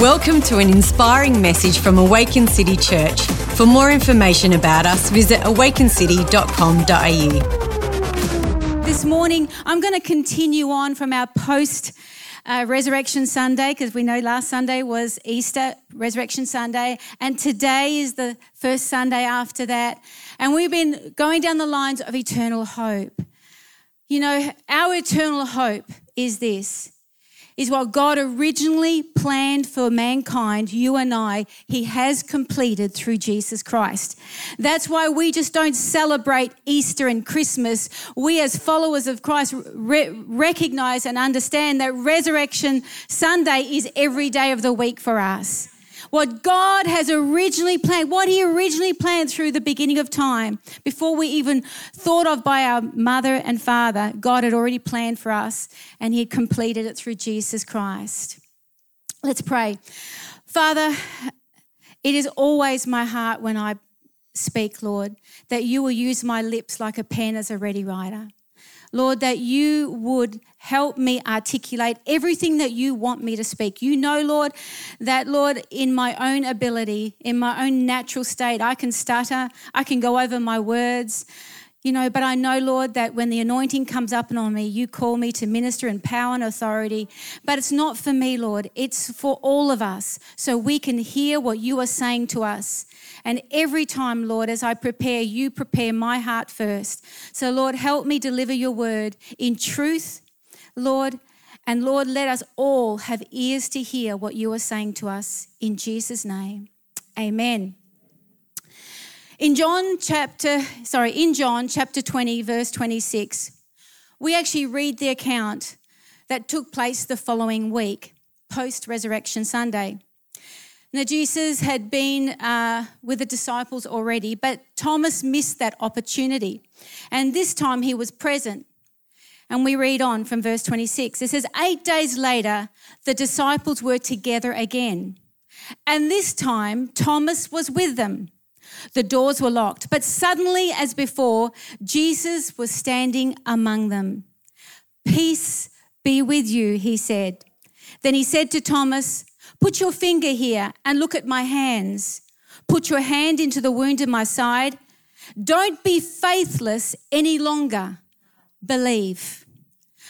Welcome to an inspiring message from Awaken City Church. For more information about us, visit awakencity.com.au. This morning, I'm going to continue on from our post uh, Resurrection Sunday because we know last Sunday was Easter, Resurrection Sunday, and today is the first Sunday after that. And we've been going down the lines of eternal hope. You know, our eternal hope is this is what God originally planned for mankind, you and I, He has completed through Jesus Christ. That's why we just don't celebrate Easter and Christmas. We, as followers of Christ, re- recognize and understand that Resurrection Sunday is every day of the week for us what God has originally planned, what He originally planned through the beginning of time, before we even thought of by our mother and father, God had already planned for us and He had completed it through Jesus Christ. Let's pray. Father, it is always my heart when I speak, Lord, that you will use my lips like a pen as a ready writer. Lord, that you would help me articulate everything that you want me to speak. You know, Lord, that, Lord, in my own ability, in my own natural state, I can stutter, I can go over my words. You know, but I know, Lord, that when the anointing comes up on me, you call me to minister in power and authority. But it's not for me, Lord. It's for all of us so we can hear what you are saying to us. And every time, Lord, as I prepare, you prepare my heart first. So, Lord, help me deliver your word in truth, Lord. And Lord, let us all have ears to hear what you are saying to us. In Jesus' name, amen. In John chapter, sorry, in John chapter 20, verse 26, we actually read the account that took place the following week, post Resurrection Sunday. Now, Jesus had been uh, with the disciples already, but Thomas missed that opportunity. And this time he was present. And we read on from verse 26. It says, Eight days later, the disciples were together again. And this time, Thomas was with them. The doors were locked, but suddenly, as before, Jesus was standing among them. Peace be with you, he said. Then he said to Thomas, Put your finger here and look at my hands. Put your hand into the wound in my side. Don't be faithless any longer. Believe.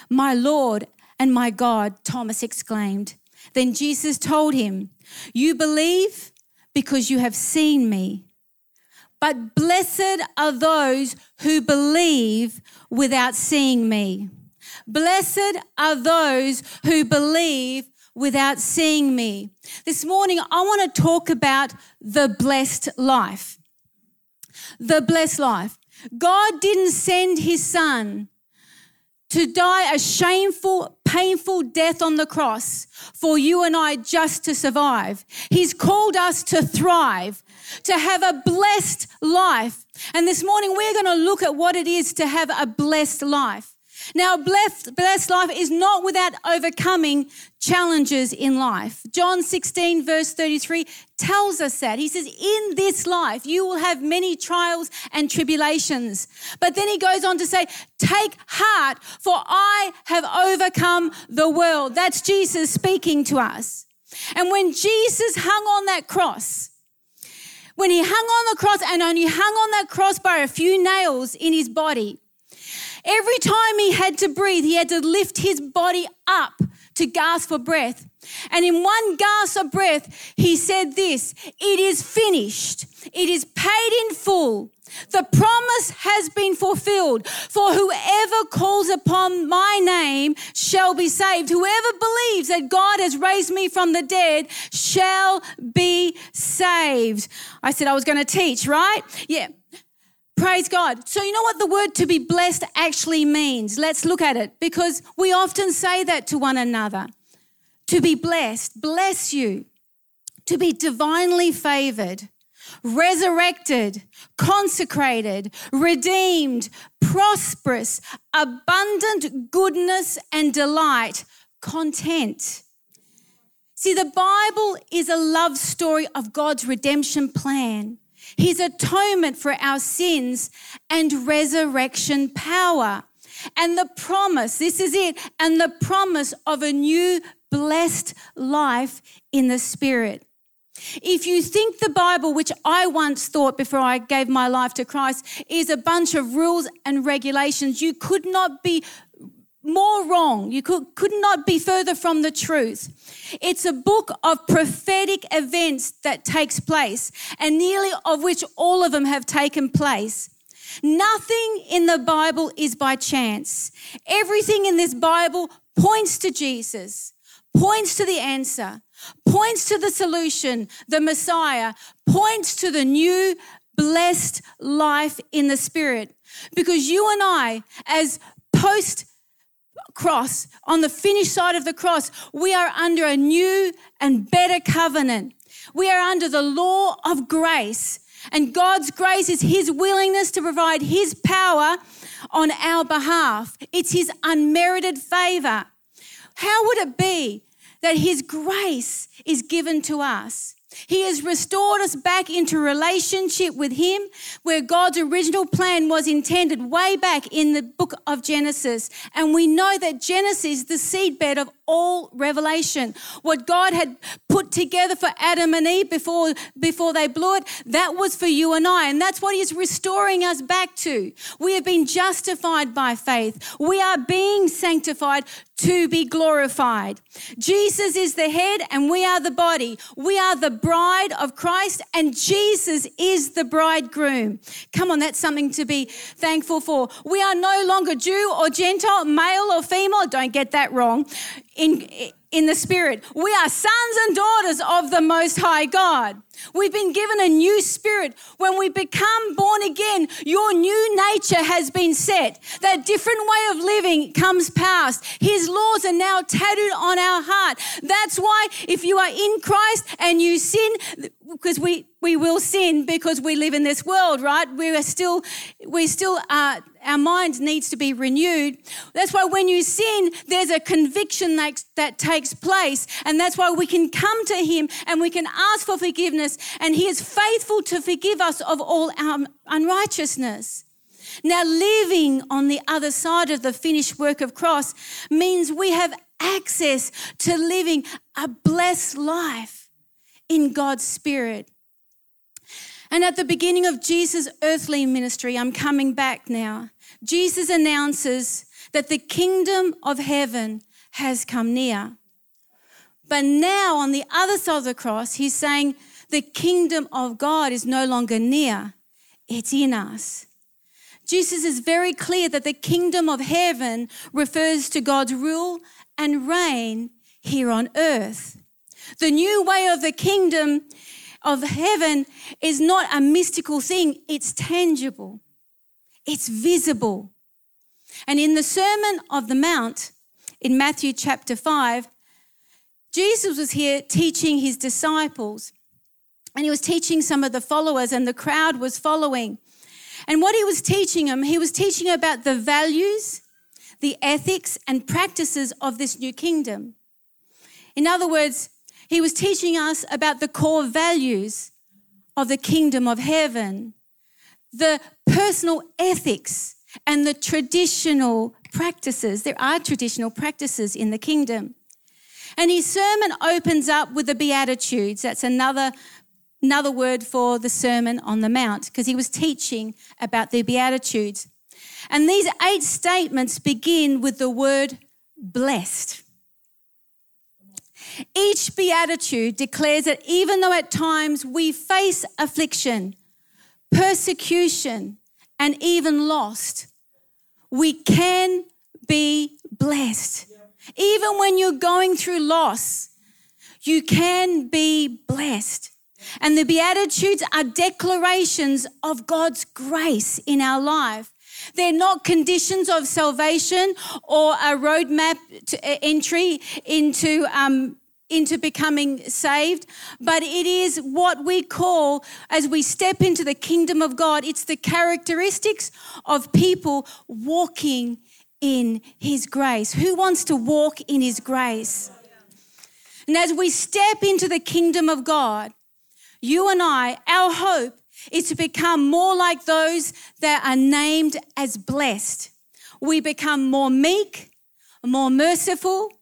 My Lord and my God, Thomas exclaimed. Then Jesus told him, You believe because you have seen me. But blessed are those who believe without seeing me. Blessed are those who believe without seeing me. This morning, I want to talk about the blessed life. The blessed life. God didn't send his son to die a shameful, painful death on the cross for you and I just to survive. He's called us to thrive, to have a blessed life. And this morning we're going to look at what it is to have a blessed life. Now, blessed, blessed life is not without overcoming challenges in life. John 16, verse 33 tells us that. He says, In this life, you will have many trials and tribulations. But then he goes on to say, Take heart, for I have overcome the world. That's Jesus speaking to us. And when Jesus hung on that cross, when he hung on the cross and only hung on that cross by a few nails in his body, Every time he had to breathe, he had to lift his body up to gasp for breath. And in one gasp of breath, he said this It is finished, it is paid in full. The promise has been fulfilled. For whoever calls upon my name shall be saved. Whoever believes that God has raised me from the dead shall be saved. I said I was going to teach, right? Yeah. Praise God. So, you know what the word to be blessed actually means? Let's look at it because we often say that to one another. To be blessed, bless you. To be divinely favored, resurrected, consecrated, redeemed, prosperous, abundant goodness and delight, content. See, the Bible is a love story of God's redemption plan his atonement for our sins, and resurrection power. And the promise, this is it, and the promise of a new blessed life in the Spirit. If you think the Bible, which I once thought before I gave my life to Christ, is a bunch of rules and regulations, you could not be more wrong. You could, could not be further from the truth. It's a book of prophetic events that takes place, and nearly of which all of them have taken place. Nothing in the Bible is by chance. Everything in this Bible points to Jesus, points to the answer, points to the solution, the Messiah, points to the new blessed life in the Spirit. Because you and I, as post cross, on the finished side of the cross, we are under a new and better covenant. We are under the law of grace. And God's grace is His willingness to provide His power on our behalf. It's His unmerited favor. How would it be that His grace is given to us? He has restored us back into relationship with Him where God's original plan was intended way back in the book of Genesis. And we know that Genesis is the seedbed of all revelation. What God had put together for Adam and Eve before, before they blew it, that was for you and I. And that's what He's restoring us back to. We have been justified by faith. We are being sanctified to be glorified. Jesus is the head and we are the body. We are the bride of Christ and Jesus is the bridegroom. Come on, that's something to be thankful for. We are no longer Jew or Gentile, male or female. Don't get that wrong in, in the Spirit. We are sons and daughters of the Most High God. We've been given a new spirit. When we become born again, your new nature has been set. That different way of living comes past. His laws are now tattooed on our heart. That's why if you are in Christ and you sin, because we, we will sin because we live in this world, right? We are still, we still uh, our mind needs to be renewed. That's why when you sin, there's a conviction that, that takes place. And that's why we can come to Him and we can ask for forgiveness. And He is faithful to forgive us of all our unrighteousness. Now, living on the other side of the finished work of cross means we have access to living a blessed life in God's Spirit. And at the beginning of Jesus' earthly ministry, I'm coming back now, Jesus announces that the kingdom of heaven has come near. But now, on the other side of the cross, he's saying the kingdom of God is no longer near, it's in us. Jesus is very clear that the kingdom of heaven refers to God's rule and reign here on earth. The new way of the kingdom of heaven is not a mystical thing, it's tangible, it's visible. And in the Sermon of the Mount, in Matthew chapter 5, Jesus was here teaching his disciples, and he was teaching some of the followers, and the crowd was following. And what he was teaching them, he was teaching about the values, the ethics, and practices of this new kingdom. In other words, he was teaching us about the core values of the kingdom of heaven, the personal ethics and the traditional practices. There are traditional practices in the kingdom. And his sermon opens up with the Beatitudes. That's another, another word for the Sermon on the Mount, because he was teaching about the Beatitudes. And these eight statements begin with the word blessed. Each beatitude declares that even though at times we face affliction, persecution, and even lost, we can be blessed. Even when you're going through loss, you can be blessed. And the Beatitudes are declarations of God's grace in our life. They're not conditions of salvation or a roadmap to entry into um, into becoming saved, but it is what we call, as we step into the kingdom of God, it's the characteristics of people walking in His grace. Who wants to walk in His grace? And as we step into the kingdom of God, you and I, our hope is to become more like those that are named as blessed. We become more meek, more merciful,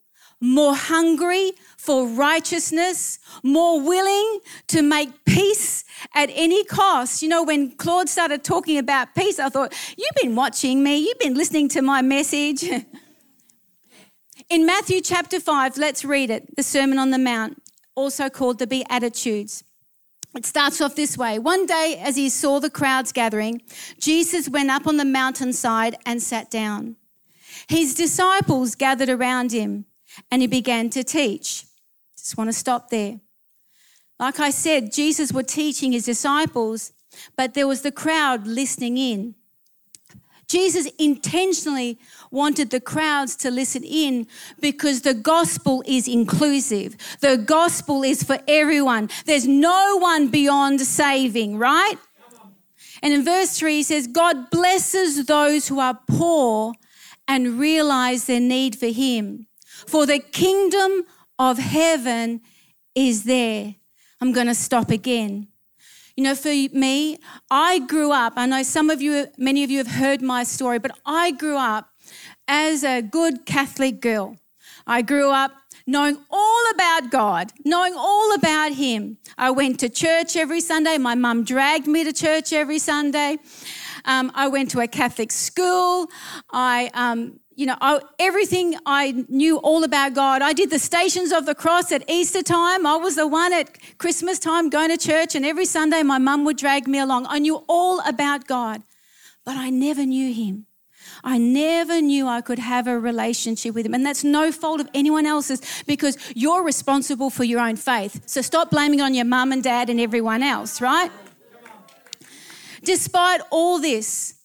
more hungry for righteousness, more willing to make peace at any cost. You know, when Claude started talking about peace, I thought, You've been watching me, you've been listening to my message. In Matthew chapter 5, let's read it the Sermon on the Mount, also called the Beatitudes. It starts off this way. One day, as he saw the crowds gathering, Jesus went up on the mountainside and sat down. His disciples gathered around him and he began to teach. Just want to stop there. Like I said, Jesus was teaching his disciples, but there was the crowd listening in. Jesus intentionally wanted the crowds to listen in because the gospel is inclusive. The gospel is for everyone. There's no one beyond saving, right? And in verse 3, he says, God blesses those who are poor and realize their need for Him. For the kingdom of heaven is there. I'm going to stop again. You know, for me, I grew up, I know some of you, many of you have heard my story, but I grew up as a good Catholic girl. I grew up knowing all about God, knowing all about Him. I went to church every Sunday. My mum dragged me to church every Sunday. Um, I went to a Catholic school. I um, you know, I, everything I knew all about God. I did the stations of the cross at Easter time. I was the one at Christmas time going to church, and every Sunday my mum would drag me along. I knew all about God, but I never knew Him. I never knew I could have a relationship with Him. And that's no fault of anyone else's because you're responsible for your own faith. So stop blaming on your mum and dad and everyone else, right? Despite all this,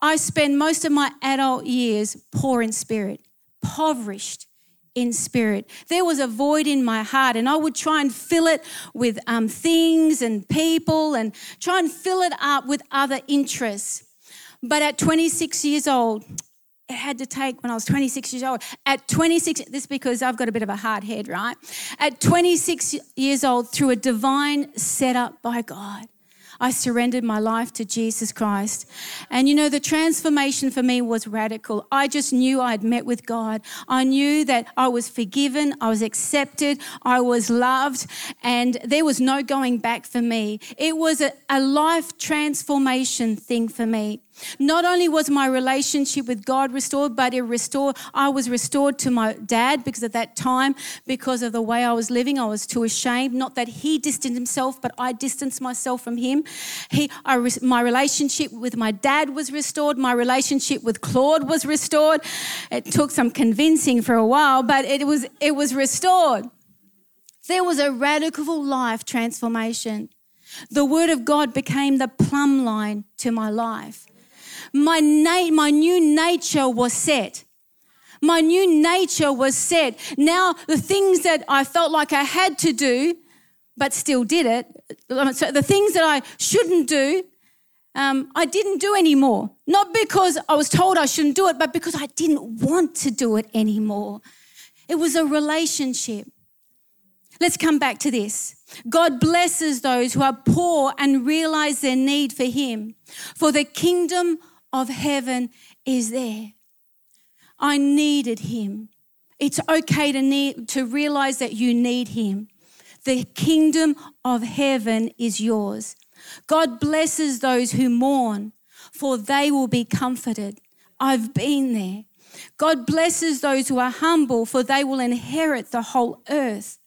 I spent most of my adult years poor in spirit, impoverished in spirit. There was a void in my heart, and I would try and fill it with um, things and people and try and fill it up with other interests. But at 26 years old, it had to take when I was 26 years old. At 26, this because I've got a bit of a hard head, right? At 26 years old, through a divine setup by God, I surrendered my life to Jesus Christ. And you know, the transformation for me was radical. I just knew I had met with God. I knew that I was forgiven, I was accepted, I was loved, and there was no going back for me. It was a, a life transformation thing for me. Not only was my relationship with God restored, but it restored, I was restored to my dad because at that time, because of the way I was living, I was too ashamed. Not that he distanced himself, but I distanced myself from him. He, I, my relationship with my dad was restored. My relationship with Claude was restored. It took some convincing for a while, but it was, it was restored. There was a radical life transformation. The word of God became the plumb line to my life my, na- my new nature was set. My new nature was set. Now, the things that I felt like I had to do, but still did it, so the things that I shouldn't do, um, I didn't do anymore. Not because I was told I shouldn't do it, but because I didn't want to do it anymore. It was a relationship. Let's come back to this. God blesses those who are poor and realize their need for Him. For the kingdom of heaven is there. I needed him. It's okay to need to realize that you need him. The kingdom of heaven is yours. God blesses those who mourn, for they will be comforted. I've been there. God blesses those who are humble, for they will inherit the whole earth.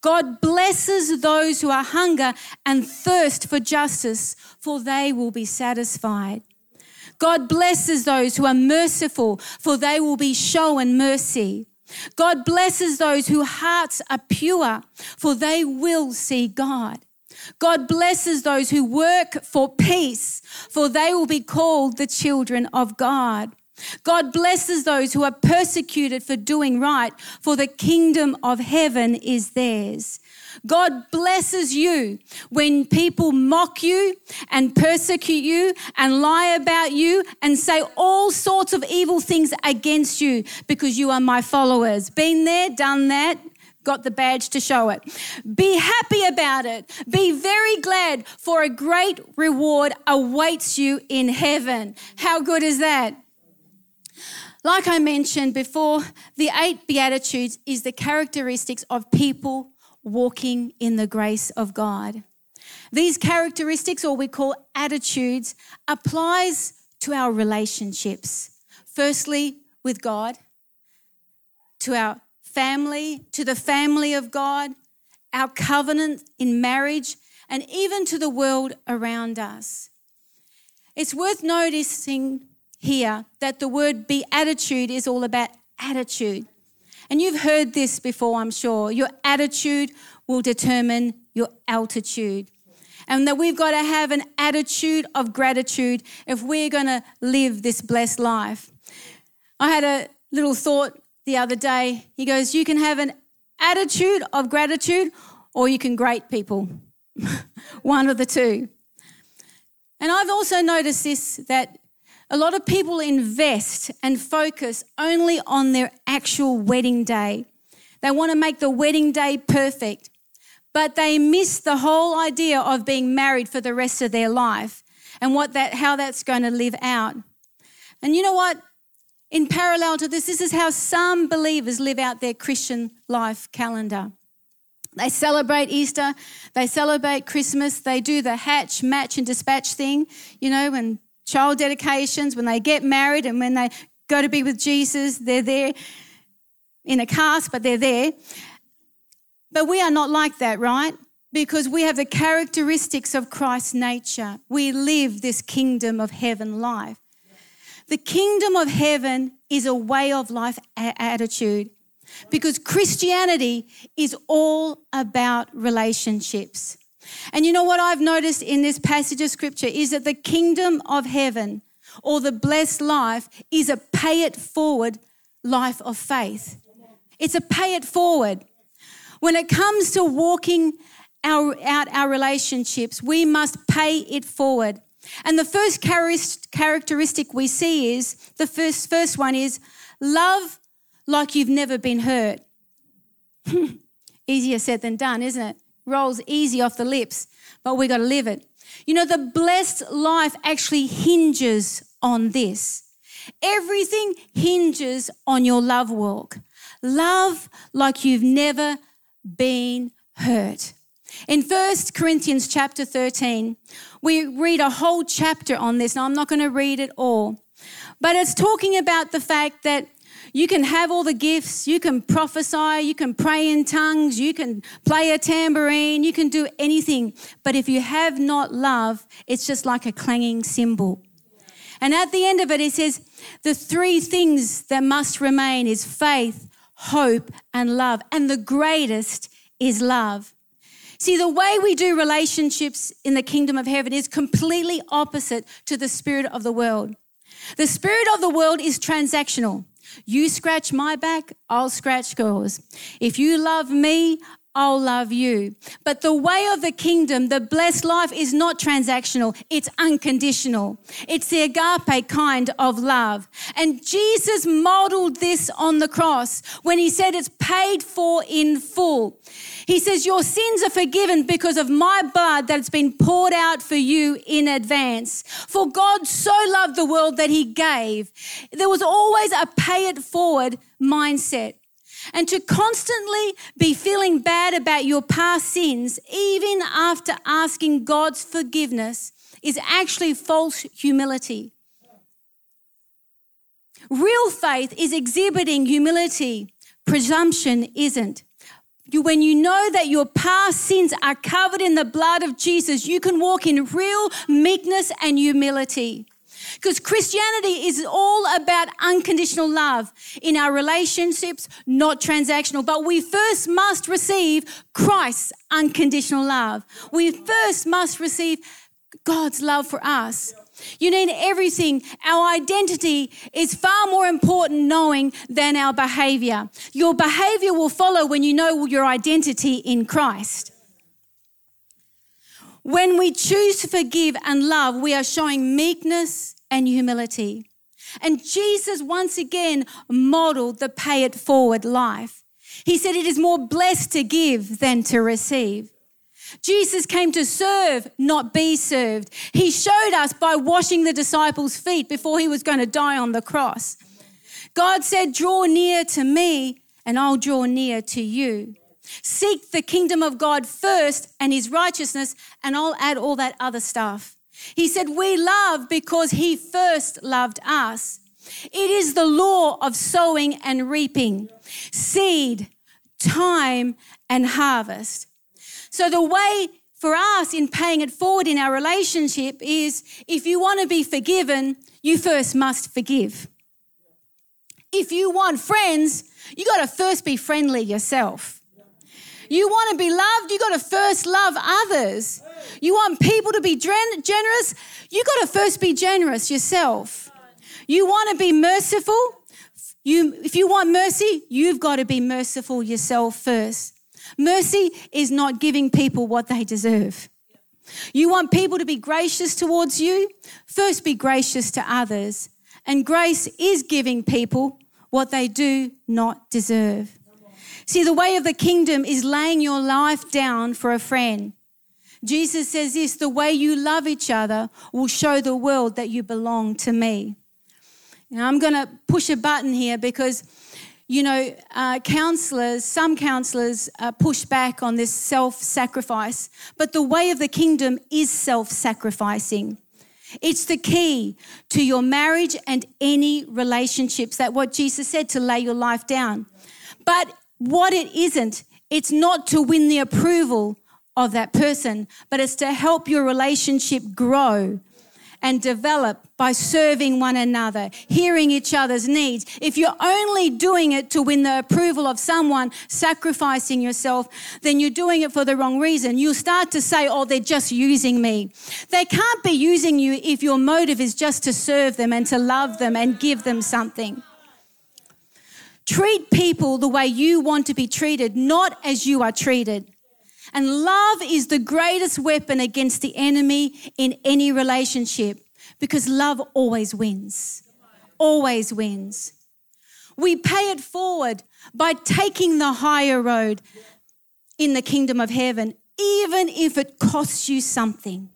God blesses those who are hunger and thirst for justice, for they will be satisfied. God blesses those who are merciful, for they will be shown mercy. God blesses those whose hearts are pure, for they will see God. God blesses those who work for peace, for they will be called the children of God. God blesses those who are persecuted for doing right, for the kingdom of heaven is theirs. God blesses you when people mock you and persecute you and lie about you and say all sorts of evil things against you because you are my followers. Been there, done that, got the badge to show it. Be happy about it. Be very glad, for a great reward awaits you in heaven. How good is that? Like I mentioned before, the eight Beatitudes is the characteristics of people walking in the grace of God. These characteristics, or we call attitudes, applies to our relationships. Firstly, with God, to our family, to the family of God, our covenant in marriage, and even to the world around us. It's worth noticing here that the word beatitude is all about attitude. And you've heard this before, I'm sure. Your attitude will determine your altitude. And that we've got to have an attitude of gratitude if we're going to live this blessed life. I had a little thought the other day. He goes, You can have an attitude of gratitude or you can grate people. One of the two. And I've also noticed this that a lot of people invest and focus only on their actual wedding day. They want to make the wedding day perfect, but they miss the whole idea of being married for the rest of their life and what that how that's going to live out. And you know what? In parallel to this, this is how some believers live out their Christian life calendar. They celebrate Easter, they celebrate Christmas, they do the hatch, match, and dispatch thing, you know, when child dedications, when they get married and when they go to be with Jesus, they're there in a cast, but they're there. But we are not like that, right? Because we have the characteristics of Christ's nature. We live this kingdom of heaven life. The kingdom of heaven is a way of life attitude because Christianity is all about relationships. And you know what I've noticed in this passage of scripture is that the kingdom of heaven or the blessed life is a pay it forward life of faith. It's a pay it forward. When it comes to walking our, out our relationships, we must pay it forward. And the first characteristic we see is the first, first one is love like you've never been hurt. Easier said than done, isn't it? Rolls easy off the lips, but we got to live it. You know, the blessed life actually hinges on this. Everything hinges on your love walk. Love like you've never been hurt. In 1 Corinthians chapter 13, we read a whole chapter on this. Now, I'm not going to read it all, but it's talking about the fact that you can have all the gifts, you can prophesy, you can pray in tongues, you can play a tambourine, you can do anything. But if you have not love, it's just like a clanging cymbal. And at the end of it, it says the three things that must remain is faith, hope, and love. And the greatest is love. See, the way we do relationships in the kingdom of heaven is completely opposite to the spirit of the world. The spirit of the world is transactional. You scratch my back, I'll scratch yours. If you love me, I'll love you. But the way of the kingdom, the blessed life, is not transactional, it's unconditional. It's the agape kind of love. And Jesus modeled this on the cross when he said it's paid for in full. He says, Your sins are forgiven because of my blood that's been poured out for you in advance. For God so loved the world that he gave. There was always a pay it forward mindset. And to constantly be feeling bad about your past sins, even after asking God's forgiveness, is actually false humility. Real faith is exhibiting humility, presumption isn't. When you know that your past sins are covered in the blood of Jesus, you can walk in real meekness and humility. Because Christianity is all about unconditional love in our relationships, not transactional. But we first must receive Christ's unconditional love. We first must receive God's love for us. You need everything. Our identity is far more important knowing than our behavior. Your behavior will follow when you know your identity in Christ. When we choose to forgive and love, we are showing meekness and humility. And Jesus once again modeled the pay it forward life. He said, It is more blessed to give than to receive. Jesus came to serve, not be served. He showed us by washing the disciples' feet before he was going to die on the cross. God said, Draw near to me, and I'll draw near to you. Seek the kingdom of God first and his righteousness, and I'll add all that other stuff. He said, We love because he first loved us. It is the law of sowing and reaping, seed, time, and harvest. So, the way for us in paying it forward in our relationship is if you want to be forgiven, you first must forgive. If you want friends, you got to first be friendly yourself. You want to be loved, you got to first love others. You want people to be generous, you got to first be generous yourself. You want to be merciful, you, if you want mercy, you've got to be merciful yourself first. Mercy is not giving people what they deserve. You want people to be gracious towards you? First, be gracious to others. And grace is giving people what they do not deserve. See, the way of the kingdom is laying your life down for a friend. Jesus says this the way you love each other will show the world that you belong to me. Now, I'm going to push a button here because you know, uh, counselors, some counselors uh, push back on this self sacrifice, but the way of the kingdom is self sacrificing. It's the key to your marriage and any relationships. That what Jesus said to lay your life down. But what it isn't, it's not to win the approval of that person, but it's to help your relationship grow and develop by serving one another, hearing each other's needs. If you're only doing it to win the approval of someone, sacrificing yourself, then you're doing it for the wrong reason. You'll start to say, oh, they're just using me. They can't be using you if your motive is just to serve them and to love them and give them something. Treat people the way you want to be treated, not as you are treated. And love is the greatest weapon against the enemy in any relationship because love always wins. Always wins. We pay it forward by taking the higher road in the kingdom of heaven, even if it costs you something.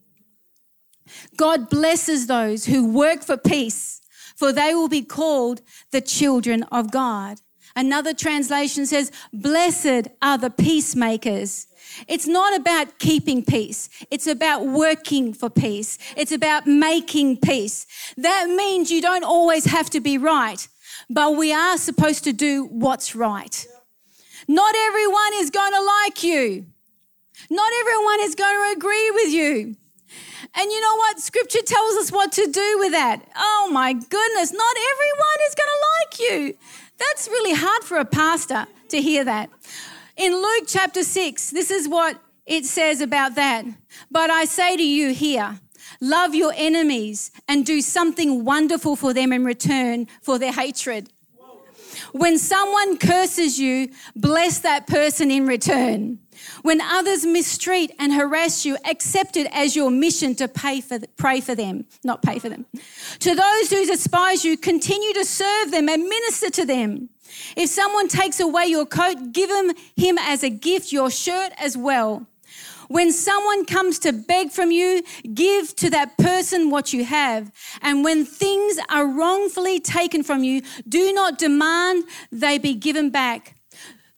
God blesses those who work for peace, for they will be called the children of God. Another translation says, Blessed are the peacemakers, it's not about keeping peace. It's about working for peace. It's about making peace. That means you don't always have to be right, but we are supposed to do what's right. Not everyone is going to like you. Not everyone is going to agree with you. And you know what? Scripture tells us what to do with that. Oh my goodness, not everyone is going to like you. That's really hard for a pastor to hear that. In Luke chapter 6, this is what it says about that. But I say to you here, love your enemies and do something wonderful for them in return for their hatred. When someone curses you, bless that person in return. When others mistreat and harass you, accept it as your mission to pay for, pray for them, not pay for them. To those who despise you, continue to serve them and minister to them. If someone takes away your coat, give him, him as a gift your shirt as well. When someone comes to beg from you, give to that person what you have. And when things are wrongfully taken from you, do not demand they be given back.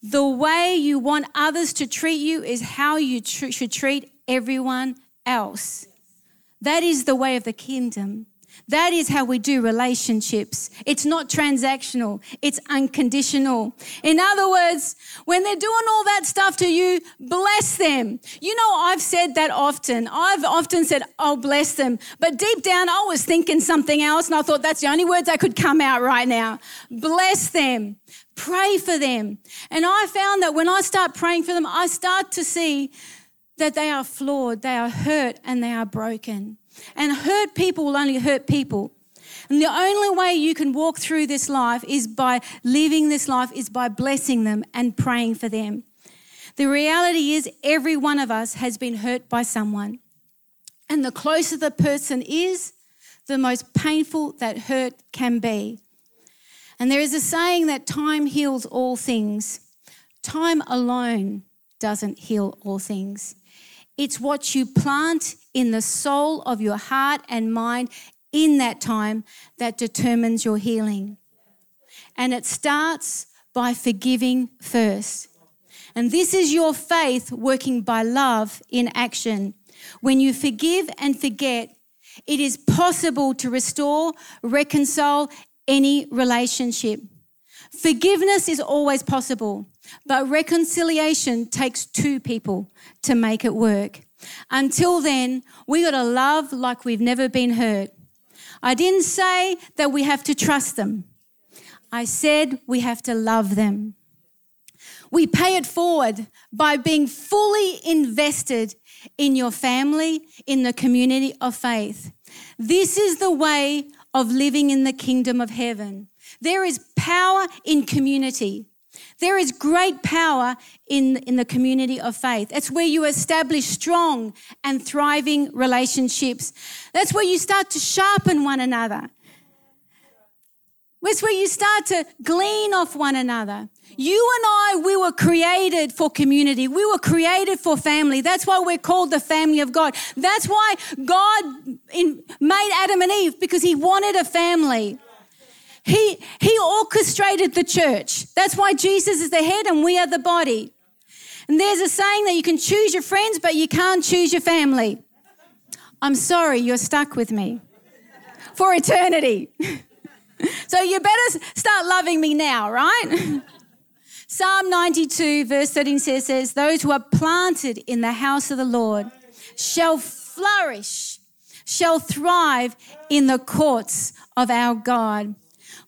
The way you want others to treat you is how you tr- should treat everyone else. That is the way of the kingdom. That is how we do relationships. It's not transactional, it's unconditional. In other words, when they're doing all that stuff to you, bless them. You know, I've said that often. I've often said, Oh, bless them. But deep down, I was thinking something else, and I thought that's the only words that could come out right now. Bless them. Pray for them. And I found that when I start praying for them, I start to see that they are flawed, they are hurt, and they are broken. And hurt people will only hurt people. And the only way you can walk through this life is by living this life, is by blessing them and praying for them. The reality is, every one of us has been hurt by someone. And the closer the person is, the most painful that hurt can be. And there is a saying that time heals all things. Time alone doesn't heal all things. It's what you plant in the soul of your heart and mind in that time that determines your healing. And it starts by forgiving first. And this is your faith working by love in action. When you forgive and forget, it is possible to restore, reconcile any relationship. Forgiveness is always possible, but reconciliation takes two people to make it work. Until then, we got to love like we've never been hurt. I didn't say that we have to trust them. I said we have to love them. We pay it forward by being fully invested in your family, in the community of faith. This is the way of living in the kingdom of heaven. There is power in community. There is great power in, in the community of faith. It's where you establish strong and thriving relationships. That's where you start to sharpen one another. That's where you start to glean off one another. You and I, we were created for community. We were created for family. That's why we're called the family of God. That's why God in, made Adam and Eve because he wanted a family. He, he orchestrated the church. That's why Jesus is the head and we are the body. And there's a saying that you can choose your friends, but you can't choose your family. I'm sorry, you're stuck with me for eternity. so you better start loving me now, right? Psalm 92, verse 13 says, says, Those who are planted in the house of the Lord shall flourish, shall thrive in the courts of our God.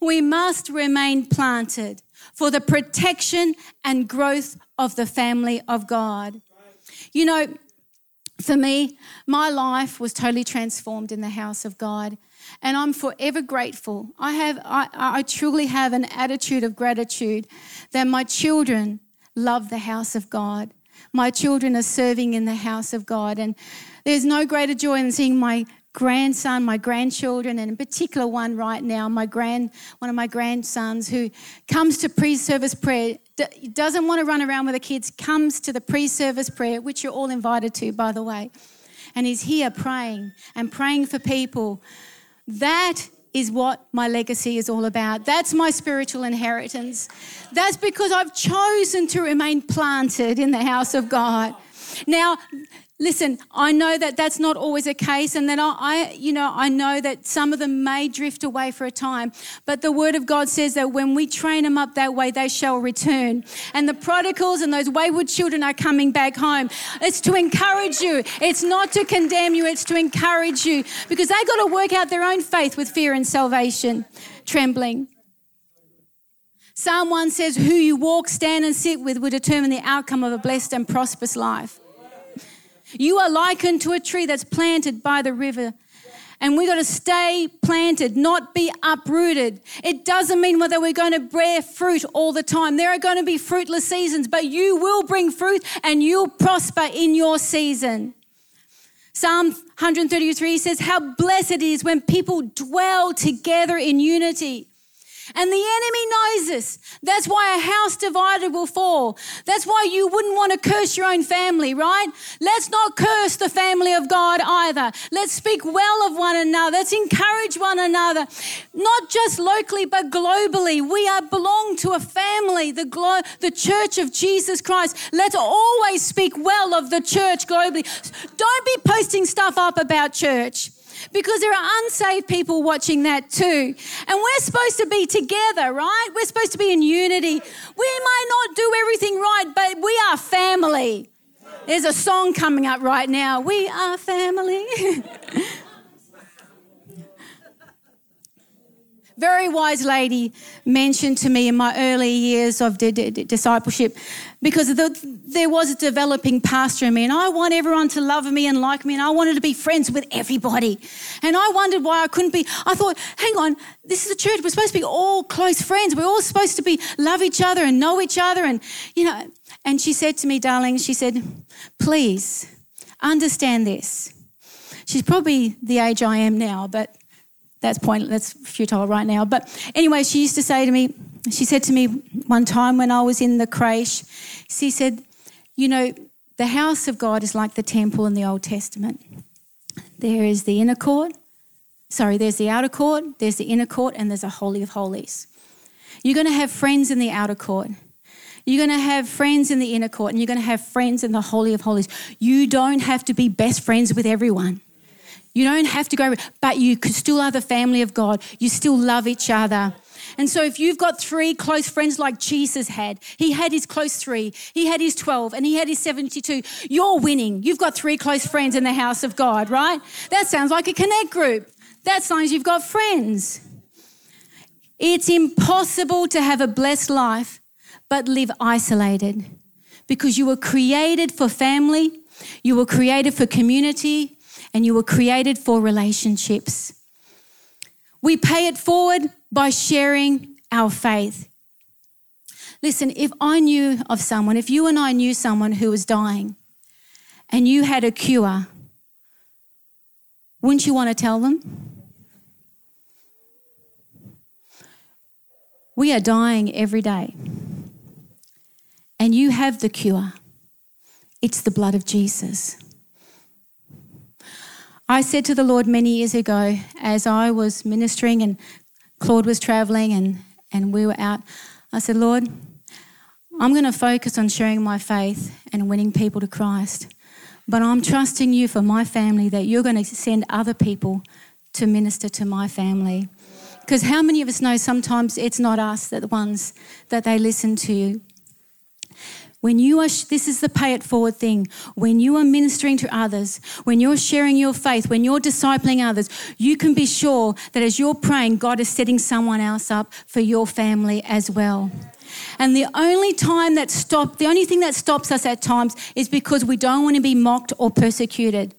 We must remain planted for the protection and growth of the family of God. You know, for me, my life was totally transformed in the house of God and I'm forever grateful. I have, I, I truly have an attitude of gratitude that my children love the house of God. My children are serving in the house of God, and there's no greater joy than seeing my grandson, my grandchildren, and in particular one right now, my grand, one of my grandsons who comes to pre-service prayer, doesn't want to run around with the kids, comes to the pre-service prayer, which you're all invited to, by the way, and he's here praying and praying for people that is what my legacy is all about. That's my spiritual inheritance. That's because I've chosen to remain planted in the house of God. Now, Listen, I know that that's not always a case, and that I, you know, I know that some of them may drift away for a time. But the Word of God says that when we train them up that way, they shall return. And the prodigals and those wayward children are coming back home. It's to encourage you. It's not to condemn you. It's to encourage you because they got to work out their own faith with fear and salvation, trembling. Psalm 1 says, Who you walk, stand, and sit with will determine the outcome of a blessed and prosperous life. You are likened to a tree that's planted by the river. And we've got to stay planted, not be uprooted. It doesn't mean whether we're going to bear fruit all the time. There are going to be fruitless seasons, but you will bring fruit and you'll prosper in your season. Psalm 133 says, How blessed it is when people dwell together in unity. And the enemy knows this. That's why a house divided will fall. That's why you wouldn't want to curse your own family, right? Let's not curse the family of God either. Let's speak well of one another. Let's encourage one another, not just locally, but globally. We are belong to a family, the, glo- the church of Jesus Christ. Let's always speak well of the church globally. Don't be posting stuff up about church because there are unsaved people watching that too. And we're supposed to be together, right? We're supposed to be in unity. We might not do everything right, but we are family. There's a song coming up right now. We are family. very wise lady mentioned to me in my early years of discipleship because the, there was a developing pastor in me and I want everyone to love me and like me and I wanted to be friends with everybody. And I wondered why I couldn't be. I thought, hang on, this is a church. We're supposed to be all close friends. We're all supposed to be love each other and know each other. And, you know, and she said to me, darling, she said, please understand this. She's probably the age I am now, but that's point that's futile right now. But anyway, she used to say to me, she said to me one time when I was in the creche, she said, you know, the house of God is like the temple in the Old Testament. There is the inner court, sorry, there's the outer court, there's the inner court, and there's a holy of holies. You're going to have friends in the outer court. You're going to have friends in the inner court and you're going to have friends in the Holy of Holies. You don't have to be best friends with everyone. You don't have to go, but you still are the family of God. You still love each other. And so, if you've got three close friends like Jesus had, he had his close three, he had his 12, and he had his 72, you're winning. You've got three close friends in the house of God, right? That sounds like a connect group. That sounds you've got friends. It's impossible to have a blessed life but live isolated because you were created for family, you were created for community, and you were created for relationships. We pay it forward by sharing our faith. Listen, if I knew of someone, if you and I knew someone who was dying and you had a cure, wouldn't you want to tell them? We are dying every day. And you have the cure. It's the blood of Jesus. I said to the Lord many years ago, as I was ministering and Claude was traveling and, and we were out, I said, Lord, I'm going to focus on sharing my faith and winning people to Christ. But I'm trusting you for my family that you're going to send other people to minister to my family. Because how many of us know sometimes it's not us that the ones that they listen to? When you are, this is the pay it forward thing. When you are ministering to others, when you're sharing your faith, when you're discipling others, you can be sure that as you're praying, God is setting someone else up for your family as well. And the only time that stop, the only thing that stops us at times is because we don't want to be mocked or persecuted.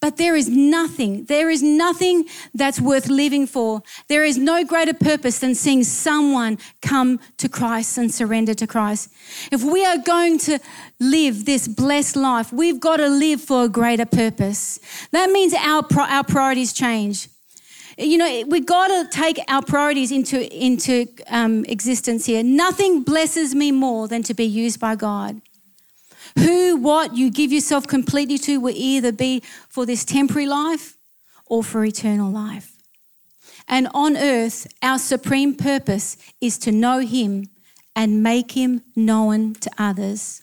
But there is nothing, there is nothing that's worth living for. There is no greater purpose than seeing someone come to Christ and surrender to Christ. If we are going to live this blessed life, we've got to live for a greater purpose. That means our, our priorities change. You know, we've got to take our priorities into, into um, existence here. Nothing blesses me more than to be used by God. Who, what you give yourself completely to will either be for this temporary life or for eternal life. And on earth, our supreme purpose is to know Him and make Him known to others.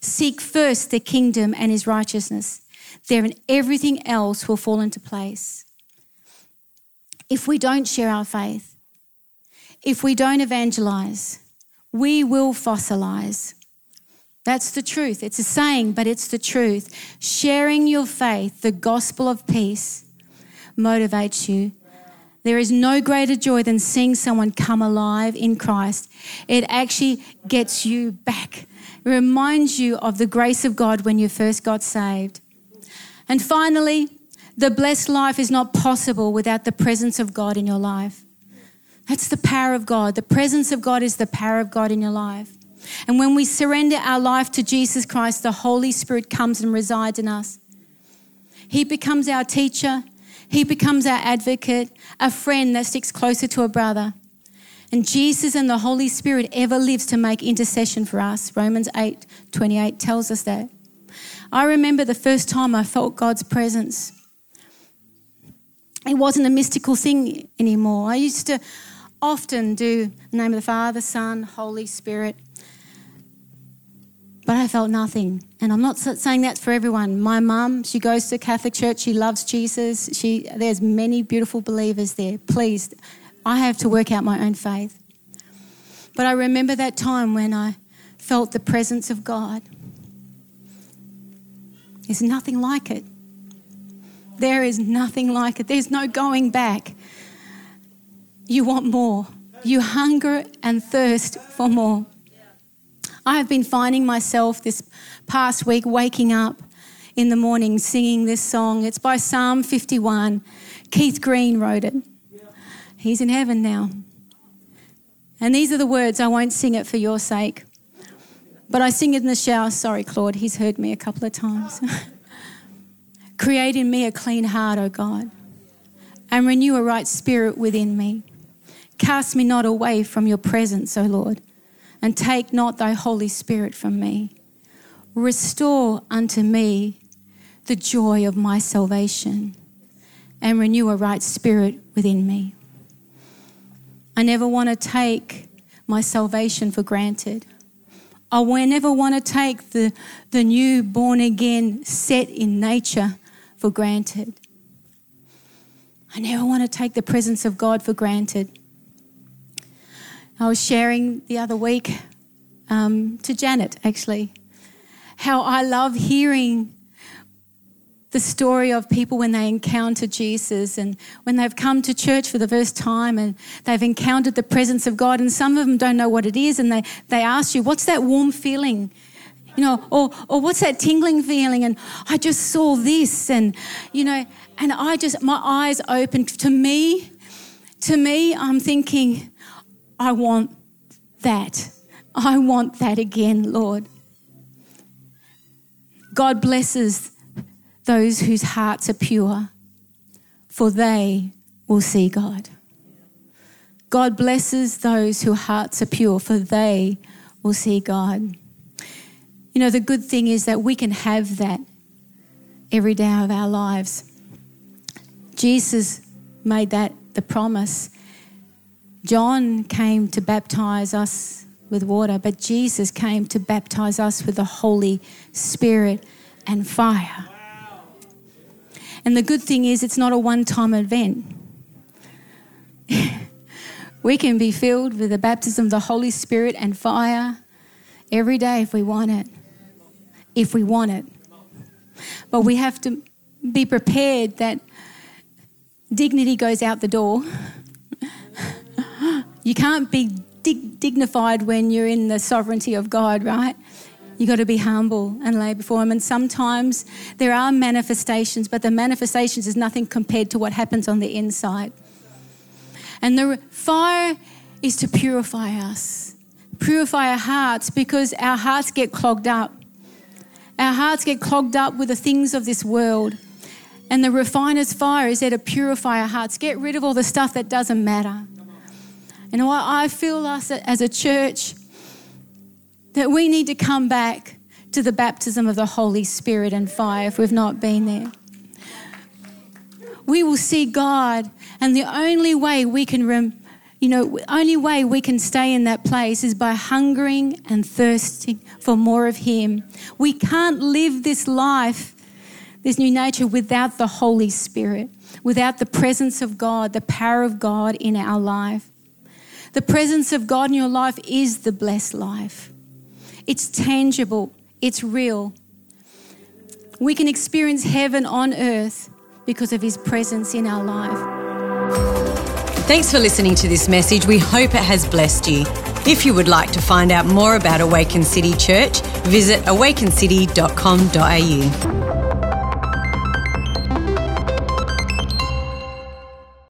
Seek first the kingdom and His righteousness. Then everything else will fall into place. If we don't share our faith, if we don't evangelize, we will fossilize. That's the truth. It's a saying, but it's the truth. Sharing your faith, the gospel of peace, motivates you. There is no greater joy than seeing someone come alive in Christ. It actually gets you back. It reminds you of the grace of God when you first got saved. And finally, the blessed life is not possible without the presence of God in your life. That's the power of God. The presence of God is the power of God in your life. And when we surrender our life to Jesus Christ, the Holy Spirit comes and resides in us. He becomes our teacher, He becomes our advocate, a friend that sticks closer to a brother. And Jesus and the Holy Spirit ever lives to make intercession for us. Romans 8 28 tells us that. I remember the first time I felt God's presence. It wasn't a mystical thing anymore. I used to often do the name of the Father, Son, Holy Spirit but I felt nothing. And I'm not saying that's for everyone. My mum, she goes to Catholic church. She loves Jesus. She, there's many beautiful believers there. Please, I have to work out my own faith. But I remember that time when I felt the presence of God. There's nothing like it. There is nothing like it. There's no going back. You want more. You hunger and thirst for more. I have been finding myself this past week waking up in the morning singing this song. It's by Psalm 51. Keith Green wrote it. He's in heaven now. And these are the words. I won't sing it for your sake, but I sing it in the shower. Sorry, Claude, he's heard me a couple of times. Create in me a clean heart, O God, and renew a right spirit within me. Cast me not away from your presence, O Lord and take not thy Holy Spirit from me. Restore unto me the joy of my salvation and renew a right spirit within me. I never want to take my salvation for granted. I never want to take the, the new born again set in nature for granted. I never want to take the presence of God for granted. I was sharing the other week um, to Janet, actually, how I love hearing the story of people when they encounter Jesus and when they've come to church for the first time and they've encountered the presence of God, and some of them don't know what it is, and they, they ask you, What's that warm feeling? You know, or, or what's that tingling feeling? And I just saw this, and, you know, and I just, my eyes opened. To me, to me, I'm thinking, I want that. I want that again, Lord. God blesses those whose hearts are pure, for they will see God. God blesses those whose hearts are pure, for they will see God. You know, the good thing is that we can have that every day of our lives. Jesus made that the promise. John came to baptize us with water, but Jesus came to baptize us with the Holy Spirit and fire. And the good thing is, it's not a one time event. we can be filled with the baptism of the Holy Spirit and fire every day if we want it. If we want it. But we have to be prepared that dignity goes out the door. You can't be dig- dignified when you're in the sovereignty of God, right? You've got to be humble and lay before Him. And sometimes there are manifestations, but the manifestations is nothing compared to what happens on the inside. And the fire is to purify us, purify our hearts because our hearts get clogged up. Our hearts get clogged up with the things of this world. And the refiner's fire is there to purify our hearts, get rid of all the stuff that doesn't matter. And I feel us as a church that we need to come back to the baptism of the Holy Spirit and fire if we've not been there. We will see God, and the only way we can, rem, you know, only way we can stay in that place is by hungering and thirsting for more of Him. We can't live this life, this new nature, without the Holy Spirit, without the presence of God, the power of God in our life. The presence of God in your life is the blessed life. It's tangible, it's real. We can experience heaven on earth because of His presence in our life. Thanks for listening to this message. We hope it has blessed you. If you would like to find out more about Awaken City Church, visit awakencity.com.au.